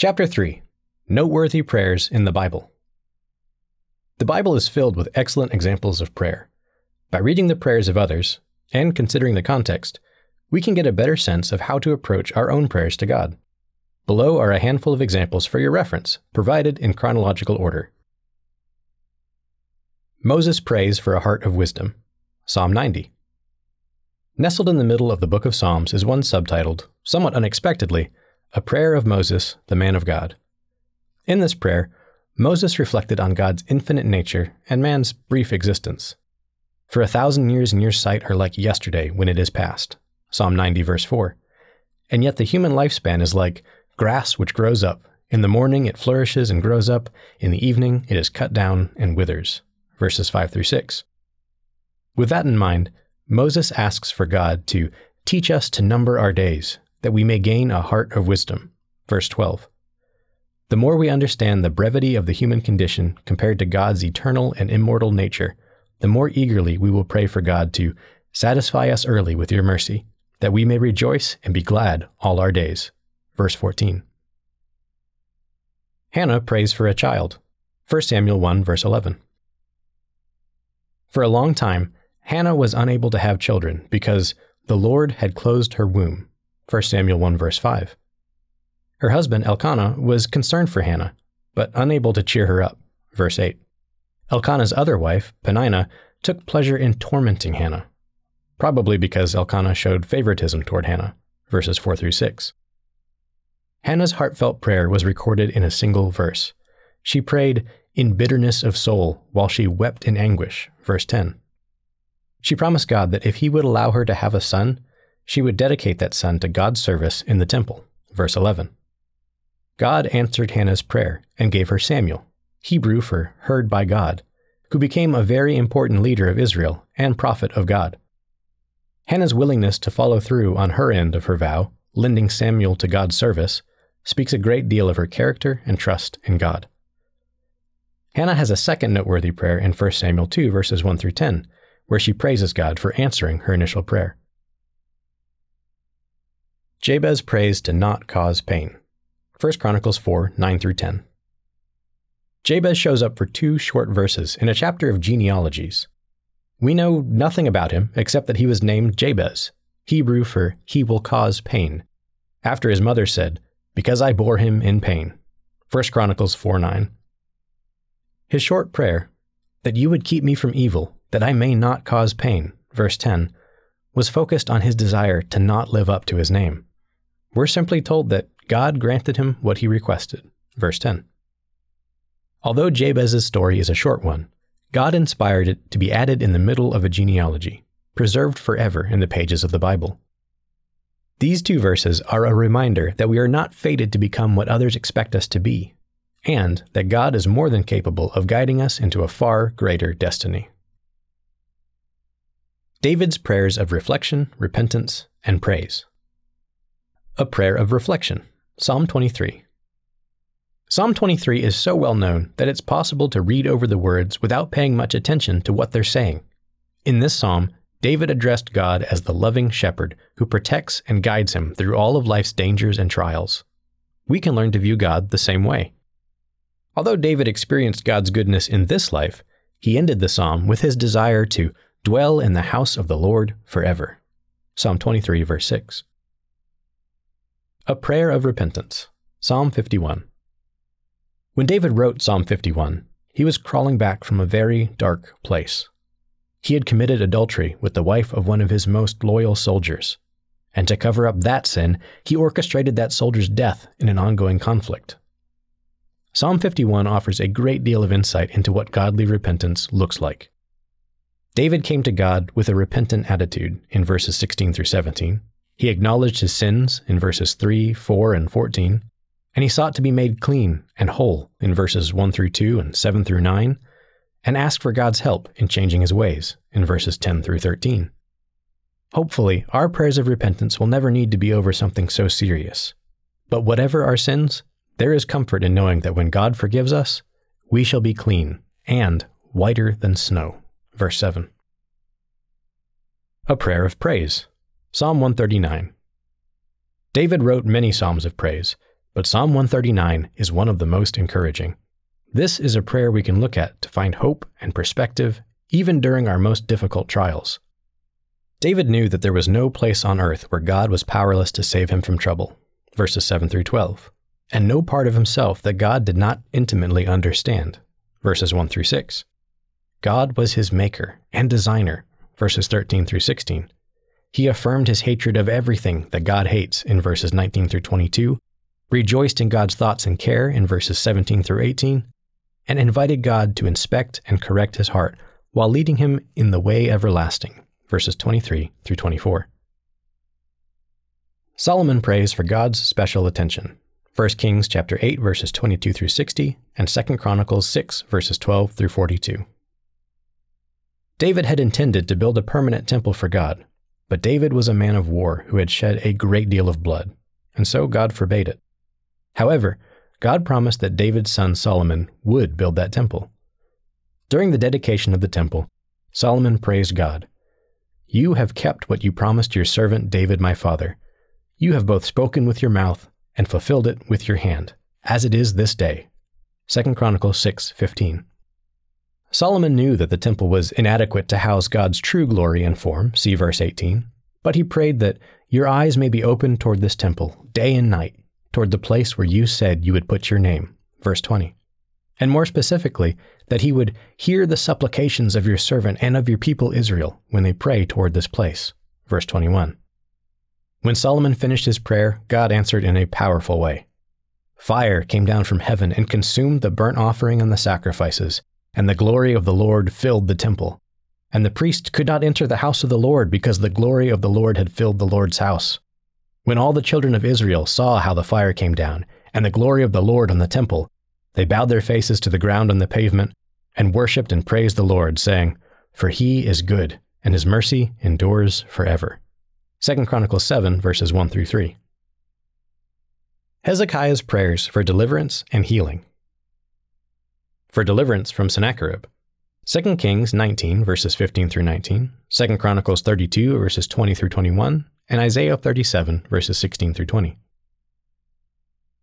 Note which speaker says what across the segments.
Speaker 1: Chapter 3 Noteworthy Prayers in the Bible. The Bible is filled with excellent examples of prayer. By reading the prayers of others, and considering the context, we can get a better sense of how to approach our own prayers to God. Below are a handful of examples for your reference, provided in chronological order. Moses prays for a heart of wisdom. Psalm 90. Nestled in the middle of the book of Psalms is one subtitled, somewhat unexpectedly, a prayer of Moses, the man of God. In this prayer, Moses reflected on God's infinite nature and man's brief existence. For a thousand years in your sight are like yesterday when it is past. Psalm 90, verse 4. And yet the human lifespan is like grass which grows up. In the morning it flourishes and grows up. In the evening it is cut down and withers. Verses 5 through 6. With that in mind, Moses asks for God to teach us to number our days that we may gain a heart of wisdom. Verse 12. The more we understand the brevity of the human condition compared to God's eternal and immortal nature, the more eagerly we will pray for God to satisfy us early with your mercy, that we may rejoice and be glad all our days. Verse 14. Hannah prays for a child. 1 Samuel 1, verse 11. For a long time, Hannah was unable to have children because the Lord had closed her womb. 1 Samuel 1 verse 5. Her husband Elkanah was concerned for Hannah, but unable to cheer her up. Verse 8. Elkanah's other wife, Peninnah, took pleasure in tormenting Hannah, probably because Elkanah showed favoritism toward Hannah. Verses 4 through 6. Hannah's heartfelt prayer was recorded in a single verse. She prayed in bitterness of soul while she wept in anguish. Verse 10. She promised God that if he would allow her to have a son, she would dedicate that son to God's service in the temple. Verse 11. God answered Hannah's prayer and gave her Samuel, Hebrew for heard by God, who became a very important leader of Israel and prophet of God. Hannah's willingness to follow through on her end of her vow, lending Samuel to God's service, speaks a great deal of her character and trust in God. Hannah has a second noteworthy prayer in 1 Samuel 2, verses 1 through 10, where she praises God for answering her initial prayer. Jabez prays to not cause pain. 1 Chronicles 4 9 through 10. Jabez shows up for two short verses in a chapter of genealogies. We know nothing about him except that he was named Jabez, Hebrew for he will cause pain, after his mother said, Because I bore him in pain. 1 Chronicles 4 9. His short prayer, that you would keep me from evil, that I may not cause pain, verse 10, was focused on his desire to not live up to his name. We're simply told that God granted him what he requested. Verse 10. Although Jabez's story is a short one, God inspired it to be added in the middle of a genealogy, preserved forever in the pages of the Bible. These two verses are a reminder that we are not fated to become what others expect us to be, and that God is more than capable of guiding us into a far greater destiny. David's prayers of reflection, repentance, and praise. A prayer of reflection. Psalm 23. Psalm 23 is so well known that it's possible to read over the words without paying much attention to what they're saying. In this psalm, David addressed God as the loving shepherd who protects and guides him through all of life's dangers and trials. We can learn to view God the same way. Although David experienced God's goodness in this life, he ended the psalm with his desire to dwell in the house of the Lord forever. Psalm 23, verse 6. A prayer of repentance. Psalm 51. When David wrote Psalm 51, he was crawling back from a very dark place. He had committed adultery with the wife of one of his most loyal soldiers. And to cover up that sin, he orchestrated that soldier's death in an ongoing conflict. Psalm 51 offers a great deal of insight into what godly repentance looks like. David came to God with a repentant attitude in verses 16 through 17, he acknowledged his sins in verses 3, 4, and 14, and he sought to be made clean and whole in verses 1 through 2 and 7 through 9, and asked for God's help in changing his ways in verses 10 through 13. Hopefully, our prayers of repentance will never need to be over something so serious. But whatever our sins, there is comfort in knowing that when God forgives us, we shall be clean and whiter than snow. Verse 7. A prayer of praise. Psalm 139. David wrote many psalms of praise, but Psalm 139 is one of the most encouraging. This is a prayer we can look at to find hope and perspective even during our most difficult trials. David knew that there was no place on earth where God was powerless to save him from trouble, verses 7 through 12, and no part of himself that God did not intimately understand, verses 1 through 6. God was his maker and designer, verses 13 through 16. He affirmed his hatred of everything that God hates in verses 19 through 22, rejoiced in God's thoughts and care in verses 17 through 18, and invited God to inspect and correct his heart while leading him in the way everlasting, verses 23 through 24. Solomon prays for God's special attention. 1 Kings chapter 8 verses 22 through 60 and 2 Chronicles 6 verses 12 through 42. David had intended to build a permanent temple for God, but David was a man of war who had shed a great deal of blood, and so God forbade it. However, God promised that David's son Solomon would build that temple. During the dedication of the temple, Solomon praised God You have kept what you promised your servant David my father. You have both spoken with your mouth and fulfilled it with your hand, as it is this day. 2 Chronicles 6:15. Solomon knew that the temple was inadequate to house God's true glory and form, see verse 18, but he prayed that your eyes may be opened toward this temple day and night toward the place where you said you would put your name. Verse 20. And more specifically, that he would hear the supplications of your servant and of your people Israel when they pray toward this place. Verse 21. When Solomon finished his prayer, God answered in a powerful way. Fire came down from heaven and consumed the burnt offering and the sacrifices, and the glory of the Lord filled the temple. And the priest could not enter the house of the Lord because the glory of the Lord had filled the Lord's house. When all the children of Israel saw how the fire came down, and the glory of the Lord on the temple, they bowed their faces to the ground on the pavement, and worshipped and praised the Lord, saying, For he is good, and his mercy endures forever. 2 Chronicles 7, verses 1 through 3. Hezekiah's prayers for deliverance and healing. For deliverance from Sennacherib. 2 Kings 19, verses 15 through 19, 2 Chronicles 32, verses 20 through 21, and Isaiah 37, verses 16 through 20.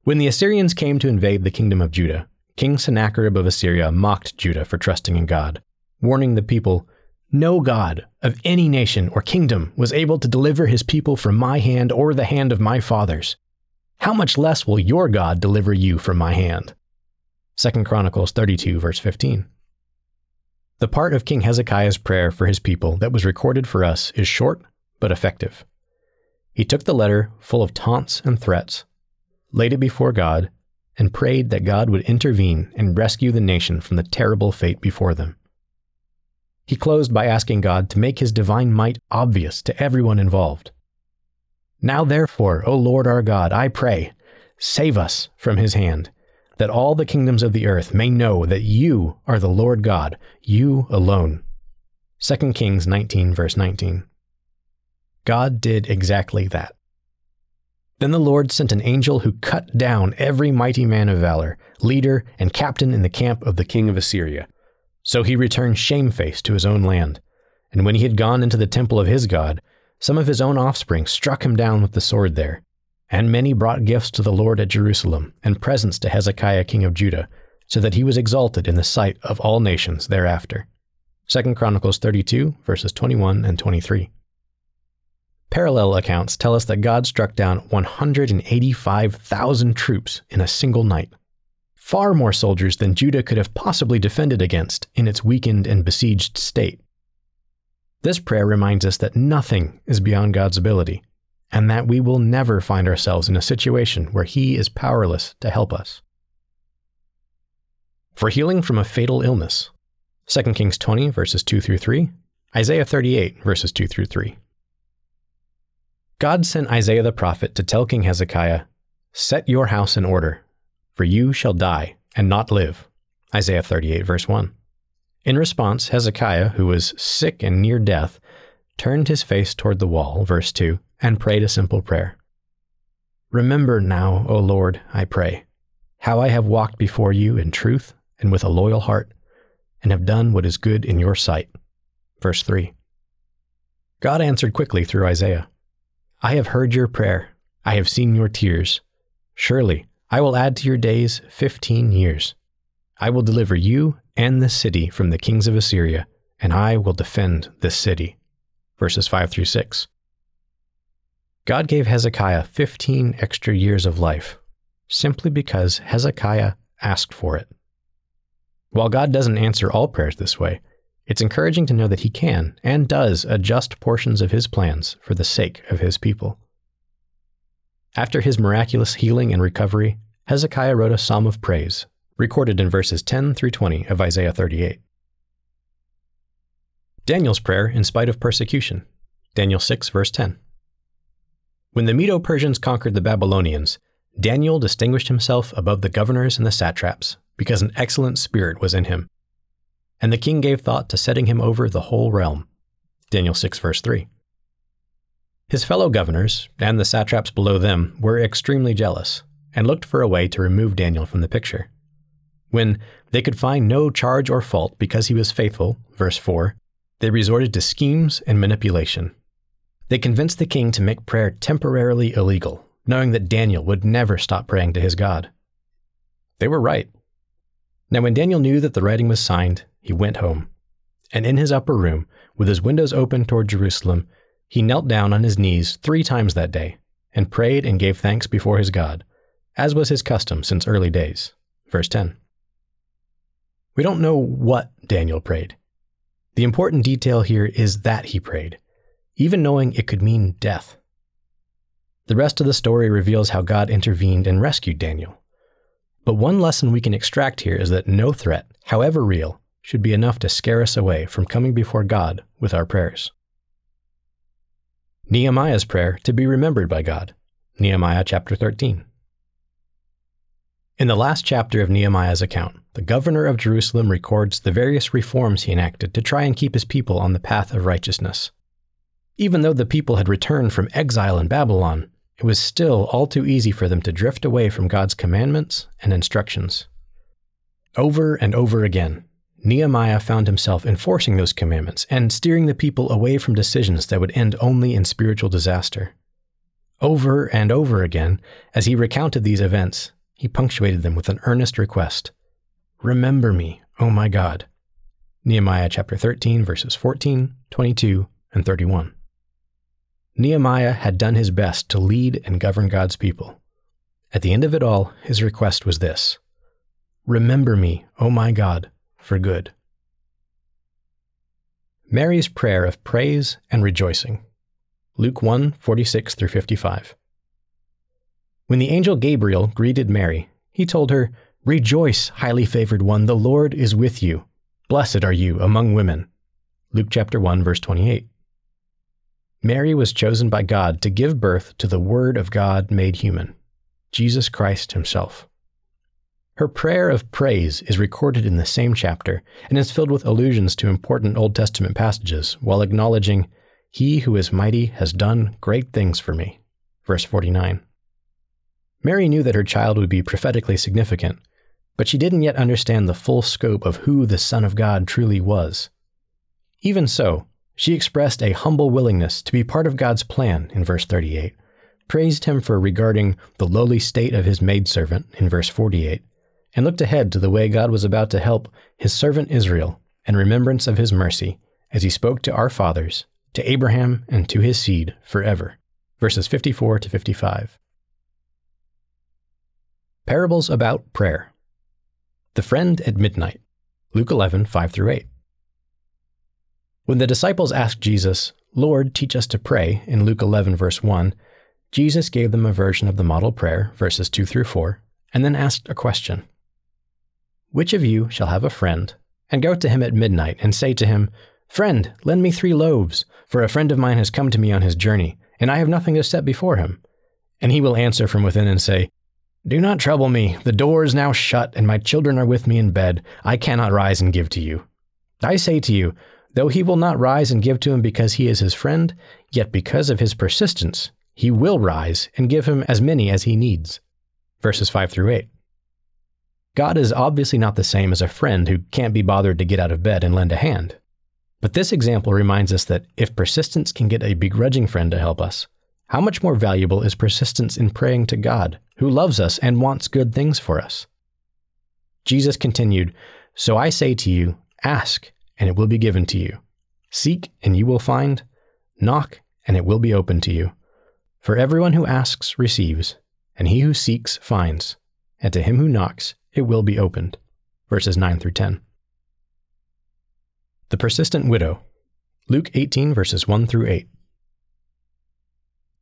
Speaker 1: When the Assyrians came to invade the kingdom of Judah, King Sennacherib of Assyria mocked Judah for trusting in God, warning the people, No God of any nation or kingdom was able to deliver his people from my hand or the hand of my fathers. How much less will your God deliver you from my hand? 2 Chronicles 32, verse 15. The part of King Hezekiah's prayer for his people that was recorded for us is short but effective. He took the letter, full of taunts and threats, laid it before God, and prayed that God would intervene and rescue the nation from the terrible fate before them. He closed by asking God to make his divine might obvious to everyone involved. Now, therefore, O Lord our God, I pray, save us from his hand, that all the kingdoms of the earth may know that you are the Lord God, you alone. 2 Kings 19, verse 19. God did exactly that. Then the Lord sent an angel who cut down every mighty man of valor, leader, and captain in the camp of the king of Assyria. So he returned shamefaced to his own land. And when he had gone into the temple of his God, some of his own offspring struck him down with the sword there. And many brought gifts to the Lord at Jerusalem, and presents to Hezekiah king of Judah, so that he was exalted in the sight of all nations thereafter. 2 Chronicles 32, verses 21 and 23. Parallel accounts tell us that God struck down 185,000 troops in a single night. Far more soldiers than Judah could have possibly defended against in its weakened and besieged state. This prayer reminds us that nothing is beyond God's ability, and that we will never find ourselves in a situation where He is powerless to help us. For healing from a fatal illness, 2 Kings 20, verses 2 through 3, Isaiah 38, verses 2 through 3. God sent Isaiah the prophet to tell King Hezekiah, Set your house in order, for you shall die and not live. Isaiah 38, verse 1. In response, Hezekiah, who was sick and near death, turned his face toward the wall, verse 2, and prayed a simple prayer. Remember now, O Lord, I pray, how I have walked before you in truth and with a loyal heart, and have done what is good in your sight. Verse 3. God answered quickly through Isaiah. I have heard your prayer. I have seen your tears. Surely I will add to your days fifteen years. I will deliver you and this city from the kings of Assyria, and I will defend this city. Verses 5 through 6. God gave Hezekiah 15 extra years of life simply because Hezekiah asked for it. While God doesn't answer all prayers this way, it's encouraging to know that He can and does adjust portions of His plans for the sake of His people. After his miraculous healing and recovery, Hezekiah wrote a psalm of praise, recorded in verses 10 through 20 of Isaiah 38. Daniel's prayer in spite of persecution, Daniel 6, verse 10. When the Medo Persians conquered the Babylonians, Daniel distinguished himself above the governors and the satraps because an excellent spirit was in him. And the king gave thought to setting him over the whole realm. Daniel 6, verse 3. His fellow governors, and the satraps below them, were extremely jealous and looked for a way to remove Daniel from the picture. When they could find no charge or fault because he was faithful, verse 4, they resorted to schemes and manipulation. They convinced the king to make prayer temporarily illegal, knowing that Daniel would never stop praying to his God. They were right. Now, when Daniel knew that the writing was signed, he went home. And in his upper room, with his windows open toward Jerusalem, he knelt down on his knees three times that day, and prayed and gave thanks before his God, as was his custom since early days. Verse 10. We don't know what Daniel prayed. The important detail here is that he prayed, even knowing it could mean death. The rest of the story reveals how God intervened and rescued Daniel. But one lesson we can extract here is that no threat, however real, should be enough to scare us away from coming before God with our prayers. Nehemiah's prayer to be remembered by God. Nehemiah chapter 13. In the last chapter of Nehemiah's account, the governor of Jerusalem records the various reforms he enacted to try and keep his people on the path of righteousness. Even though the people had returned from exile in Babylon, it was still all too easy for them to drift away from God's commandments and instructions. Over and over again, Nehemiah found himself enforcing those commandments and steering the people away from decisions that would end only in spiritual disaster. Over and over again, as he recounted these events, he punctuated them with an earnest request Remember me, O my God. Nehemiah chapter 13, verses 14, 22, and 31. Nehemiah had done his best to lead and govern God's people. At the end of it all, his request was this Remember me, O my God, for good. Mary's prayer of praise and rejoicing. Luke 1 46 through 55. When the angel Gabriel greeted Mary, he told her, Rejoice, highly favored one, the Lord is with you. Blessed are you among women. Luke chapter 1 verse 28. Mary was chosen by God to give birth to the Word of God made human, Jesus Christ himself. Her prayer of praise is recorded in the same chapter and is filled with allusions to important Old Testament passages while acknowledging, He who is mighty has done great things for me. Verse 49. Mary knew that her child would be prophetically significant, but she didn't yet understand the full scope of who the Son of God truly was. Even so, she expressed a humble willingness to be part of God's plan in verse 38, praised him for regarding the lowly state of his maidservant in verse 48, and looked ahead to the way God was about to help his servant Israel in remembrance of his mercy as he spoke to our fathers, to Abraham, and to his seed forever. Verses 54 to 55. Parables about prayer. The friend at midnight. Luke 11, 5 through 8. When the disciples asked Jesus, Lord, teach us to pray, in Luke 11, verse 1, Jesus gave them a version of the model prayer, verses 2 through 4, and then asked a question which of you shall have a friend, and go to him at midnight, and say to him, Friend, lend me three loaves, for a friend of mine has come to me on his journey, and I have nothing to set before him? And he will answer from within and say, Do not trouble me, the door is now shut, and my children are with me in bed. I cannot rise and give to you. I say to you, though he will not rise and give to him because he is his friend, yet because of his persistence, he will rise and give him as many as he needs. Verses 5 through 8. God is obviously not the same as a friend who can't be bothered to get out of bed and lend a hand. But this example reminds us that if persistence can get a begrudging friend to help us, how much more valuable is persistence in praying to God, who loves us and wants good things for us? Jesus continued, So I say to you, ask, and it will be given to you. Seek, and you will find. Knock, and it will be opened to you. For everyone who asks receives, and he who seeks finds, and to him who knocks it will be opened. Verses 9 through 10. The persistent widow. Luke 18, verses 1 through 8.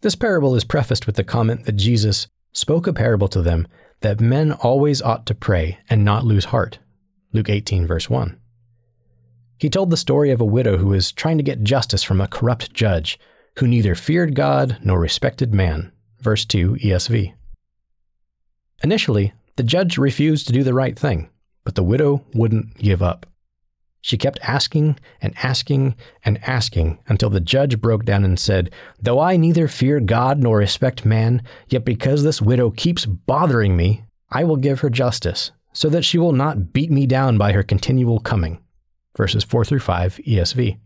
Speaker 1: This parable is prefaced with the comment that Jesus spoke a parable to them that men always ought to pray and not lose heart. Luke 18, verse 1. He told the story of a widow who was trying to get justice from a corrupt judge who neither feared God nor respected man. Verse 2 ESV. Initially, the judge refused to do the right thing, but the widow wouldn't give up. She kept asking and asking and asking until the judge broke down and said, Though I neither fear God nor respect man, yet because this widow keeps bothering me, I will give her justice, so that she will not beat me down by her continual coming. Verses 4 through 5 ESV.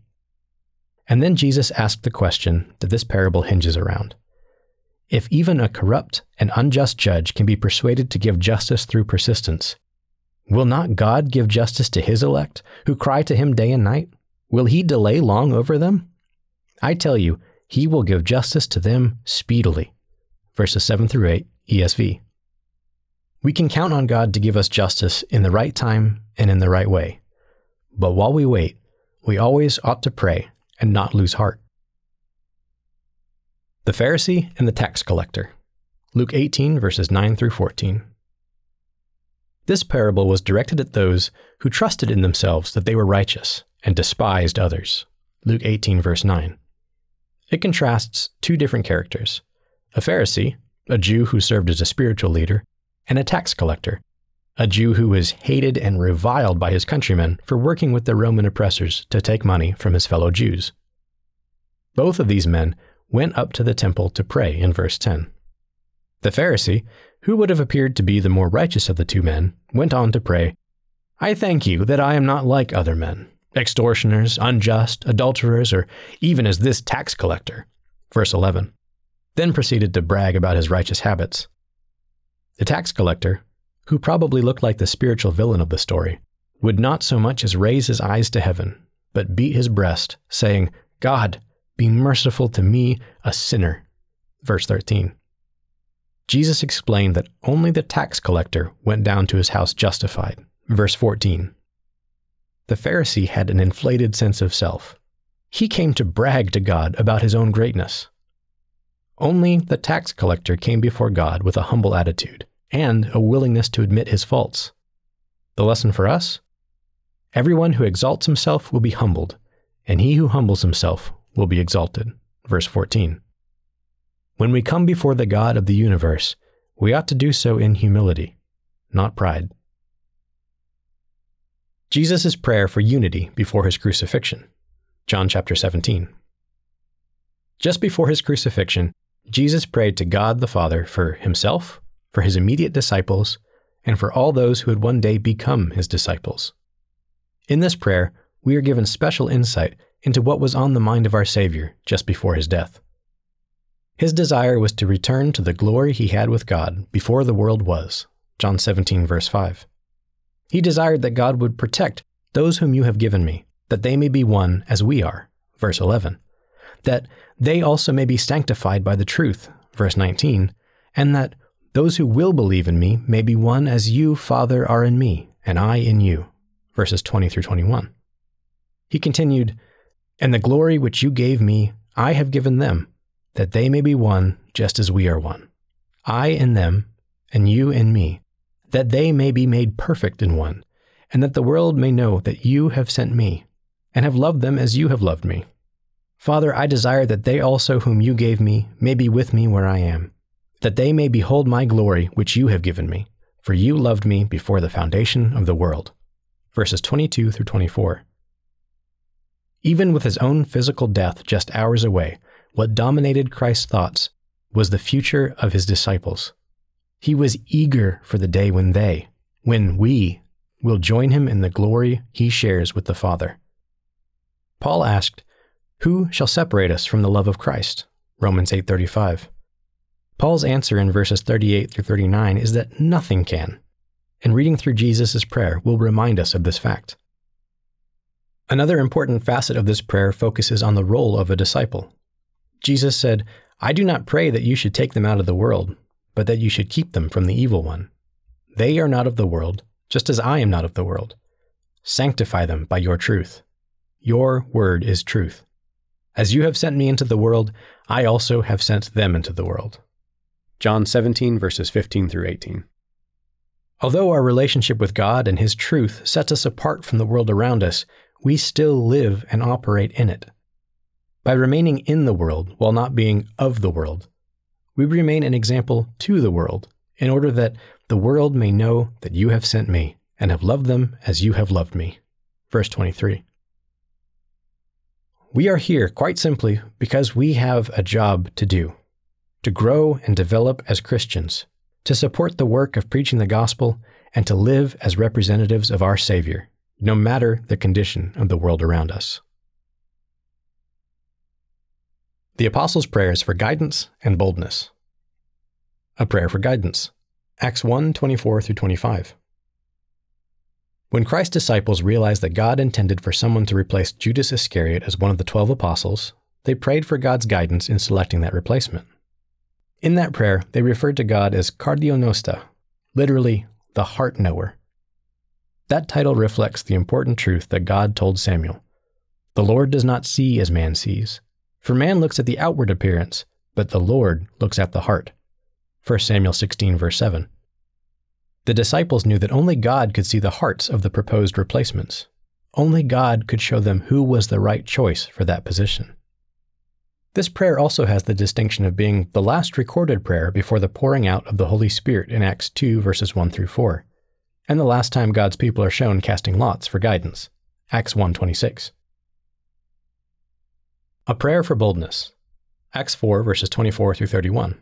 Speaker 1: And then Jesus asked the question that this parable hinges around. If even a corrupt and unjust judge can be persuaded to give justice through persistence, Will not God give justice to his elect, who cry to him day and night? Will he delay long over them? I tell you, he will give justice to them speedily. Verses 7 through 8, ESV. We can count on God to give us justice in the right time and in the right way. But while we wait, we always ought to pray and not lose heart. The Pharisee and the tax collector. Luke 18, verses 9 through 14. This parable was directed at those who trusted in themselves that they were righteous and despised others. Luke 18, verse 9. It contrasts two different characters a Pharisee, a Jew who served as a spiritual leader, and a tax collector, a Jew who was hated and reviled by his countrymen for working with the Roman oppressors to take money from his fellow Jews. Both of these men went up to the temple to pray in verse 10. The Pharisee who would have appeared to be the more righteous of the two men, went on to pray, I thank you that I am not like other men, extortioners, unjust, adulterers, or even as this tax collector. Verse 11. Then proceeded to brag about his righteous habits. The tax collector, who probably looked like the spiritual villain of the story, would not so much as raise his eyes to heaven, but beat his breast, saying, God, be merciful to me, a sinner. Verse 13. Jesus explained that only the tax collector went down to his house justified. Verse 14. The Pharisee had an inflated sense of self. He came to brag to God about his own greatness. Only the tax collector came before God with a humble attitude and a willingness to admit his faults. The lesson for us? Everyone who exalts himself will be humbled, and he who humbles himself will be exalted. Verse 14. When we come before the God of the universe, we ought to do so in humility, not pride. Jesus' prayer for unity before his crucifixion. John chapter 17. Just before his crucifixion, Jesus prayed to God the Father for himself, for his immediate disciples, and for all those who would one day become his disciples. In this prayer, we are given special insight into what was on the mind of our Savior just before his death. His desire was to return to the glory he had with God before the world was. John 17, verse 5. He desired that God would protect those whom you have given me, that they may be one as we are. Verse 11. That they also may be sanctified by the truth. Verse 19. And that those who will believe in me may be one as you, Father, are in me, and I in you. Verses 20 through 21. He continued, And the glory which you gave me, I have given them that they may be one just as we are one. I in them, and you in me, that they may be made perfect in one, and that the world may know that you have sent me, and have loved them as you have loved me. Father, I desire that they also whom you gave me may be with me where I am, that they may behold my glory which you have given me, for you loved me before the foundation of the world. Verses 22 through 24. Even with his own physical death just hours away, what dominated Christ's thoughts was the future of his disciples. He was eager for the day when they, when we, will join him in the glory he shares with the Father. Paul asked, Who shall separate us from the love of Christ? Romans 8:35. Paul's answer in verses 38 through 39 is that nothing can. And reading through Jesus' prayer will remind us of this fact. Another important facet of this prayer focuses on the role of a disciple. Jesus said, I do not pray that you should take them out of the world, but that you should keep them from the evil one. They are not of the world, just as I am not of the world. Sanctify them by your truth. Your word is truth. As you have sent me into the world, I also have sent them into the world. John 17, verses 15 through 18. Although our relationship with God and His truth sets us apart from the world around us, we still live and operate in it. By remaining in the world while not being of the world, we remain an example to the world in order that the world may know that you have sent me and have loved them as you have loved me. Verse 23. We are here quite simply because we have a job to do to grow and develop as Christians, to support the work of preaching the gospel, and to live as representatives of our Savior, no matter the condition of the world around us. The Apostles' Prayers for Guidance and Boldness. A Prayer for Guidance. Acts 1 24 through 25. When Christ's disciples realized that God intended for someone to replace Judas Iscariot as one of the twelve apostles, they prayed for God's guidance in selecting that replacement. In that prayer, they referred to God as Kardiognosta, literally, the heart knower. That title reflects the important truth that God told Samuel The Lord does not see as man sees. For man looks at the outward appearance, but the Lord looks at the heart. 1 Samuel 16, verse 7. The disciples knew that only God could see the hearts of the proposed replacements. Only God could show them who was the right choice for that position. This prayer also has the distinction of being the last recorded prayer before the pouring out of the Holy Spirit in Acts 2, verses 1 through 4, and the last time God's people are shown casting lots for guidance, Acts 1:26. A prayer for boldness, Acts 4, verses 24 through 31.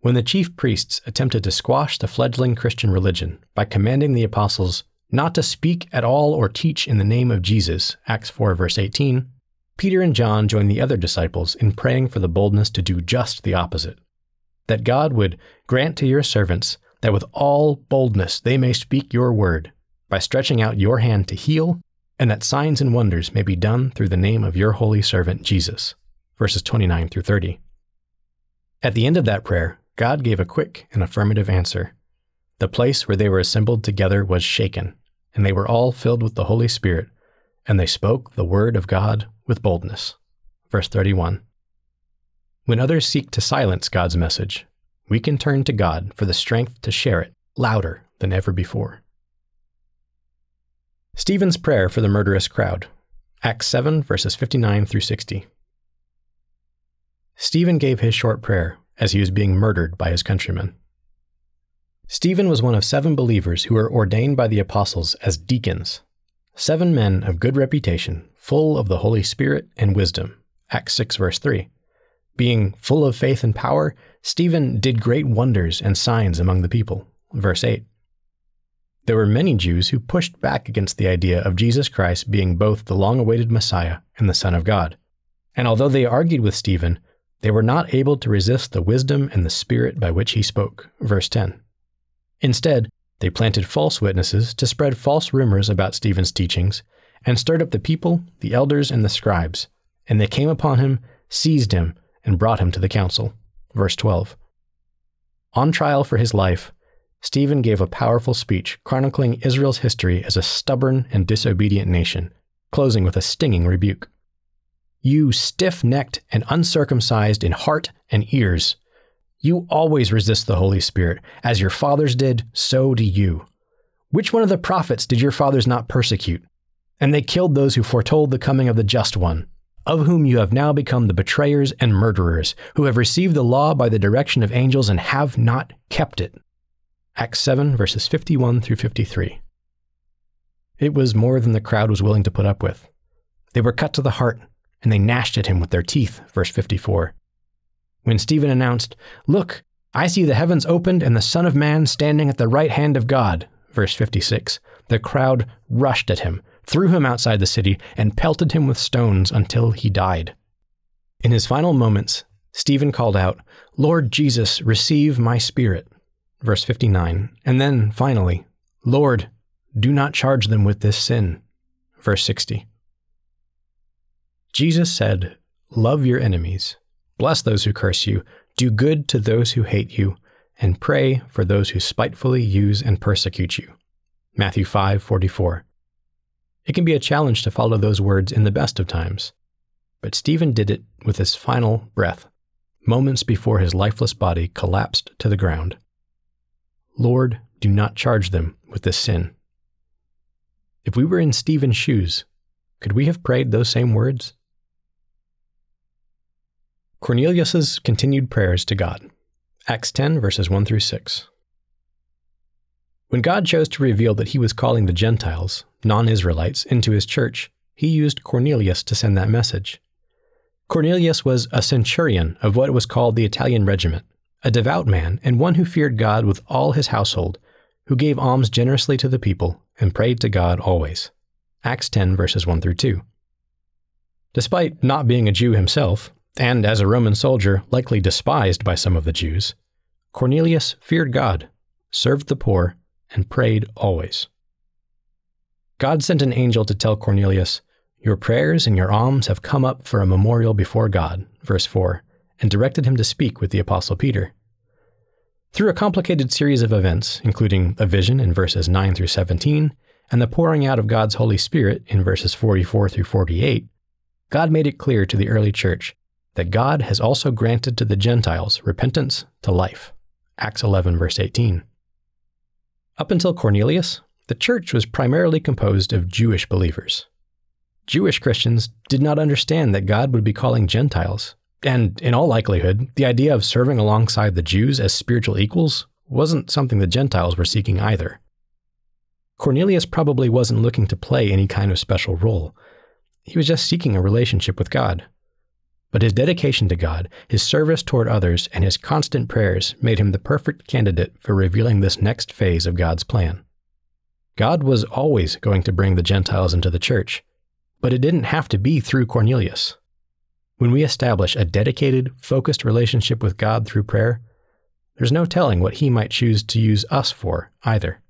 Speaker 1: When the chief priests attempted to squash the fledgling Christian religion by commanding the apostles not to speak at all or teach in the name of Jesus, Acts 4, verse 18, Peter and John join the other disciples in praying for the boldness to do just the opposite that God would grant to your servants that with all boldness they may speak your word by stretching out your hand to heal, and that signs and wonders may be done through the name of your holy servant Jesus. Verses 29 through 30. At the end of that prayer, God gave a quick and affirmative answer. The place where they were assembled together was shaken, and they were all filled with the Holy Spirit, and they spoke the word of God with boldness. Verse 31. When others seek to silence God's message, we can turn to God for the strength to share it louder than ever before. Stephen's prayer for the murderous crowd, Acts 7, verses 59 through 60. Stephen gave his short prayer as he was being murdered by his countrymen. Stephen was one of seven believers who were ordained by the apostles as deacons, seven men of good reputation full of the Holy Spirit and wisdom. Acts 6, verse 3. Being full of faith and power, Stephen did great wonders and signs among the people. Verse 8. There were many Jews who pushed back against the idea of Jesus Christ being both the long awaited Messiah and the Son of God. And although they argued with Stephen, they were not able to resist the wisdom and the spirit by which he spoke. Verse 10. Instead, they planted false witnesses to spread false rumors about Stephen's teachings and stirred up the people, the elders, and the scribes. And they came upon him, seized him, and brought him to the council. Verse 12. On trial for his life, Stephen gave a powerful speech chronicling Israel's history as a stubborn and disobedient nation, closing with a stinging rebuke. You stiff necked and uncircumcised in heart and ears, you always resist the Holy Spirit. As your fathers did, so do you. Which one of the prophets did your fathers not persecute? And they killed those who foretold the coming of the Just One, of whom you have now become the betrayers and murderers, who have received the law by the direction of angels and have not kept it. Acts 7, verses 51 through 53. It was more than the crowd was willing to put up with. They were cut to the heart, and they gnashed at him with their teeth, verse 54. When Stephen announced, Look, I see the heavens opened and the Son of Man standing at the right hand of God, verse 56, the crowd rushed at him threw him outside the city, and pelted him with stones until he died. In his final moments, Stephen called out, Lord Jesus, receive my spirit. Verse 59. And then, finally, Lord, do not charge them with this sin. Verse 60. Jesus said, Love your enemies, bless those who curse you, do good to those who hate you, and pray for those who spitefully use and persecute you. Matthew 5:44. It can be a challenge to follow those words in the best of times, but Stephen did it with his final breath, moments before his lifeless body collapsed to the ground. Lord, do not charge them with this sin. If we were in Stephen's shoes, could we have prayed those same words? Cornelius's continued prayers to God. Acts 10 verses 1 through 6. When God chose to reveal that he was calling the Gentiles, non-Israelites, into his church, he used Cornelius to send that message. Cornelius was a centurion of what was called the Italian regiment, a devout man and one who feared God with all his household, who gave alms generously to the people and prayed to God always. Acts 10 verses 1 through 2. Despite not being a Jew himself, and as a Roman soldier likely despised by some of the Jews, Cornelius feared God, served the poor, and prayed always. God sent an angel to tell Cornelius, Your prayers and your alms have come up for a memorial before God, verse 4, and directed him to speak with the Apostle Peter. Through a complicated series of events, including a vision in verses 9 through 17, and the pouring out of God's Holy Spirit in verses 44 through 48, God made it clear to the early church that God has also granted to the Gentiles repentance to life. Acts 11, verse 18. Up until Cornelius, the church was primarily composed of Jewish believers. Jewish Christians did not understand that God would be calling Gentiles, and in all likelihood, the idea of serving alongside the Jews as spiritual equals wasn't something the Gentiles were seeking either. Cornelius probably wasn't looking to play any kind of special role. He was just seeking a relationship with God. But his dedication to God, his service toward others, and his constant prayers made him the perfect candidate for revealing this next phase of God's plan. God was always going to bring the Gentiles into the church, but it didn't have to be through Cornelius. When we establish a dedicated, focused relationship with God through prayer, there's no telling what He might choose to use us for either.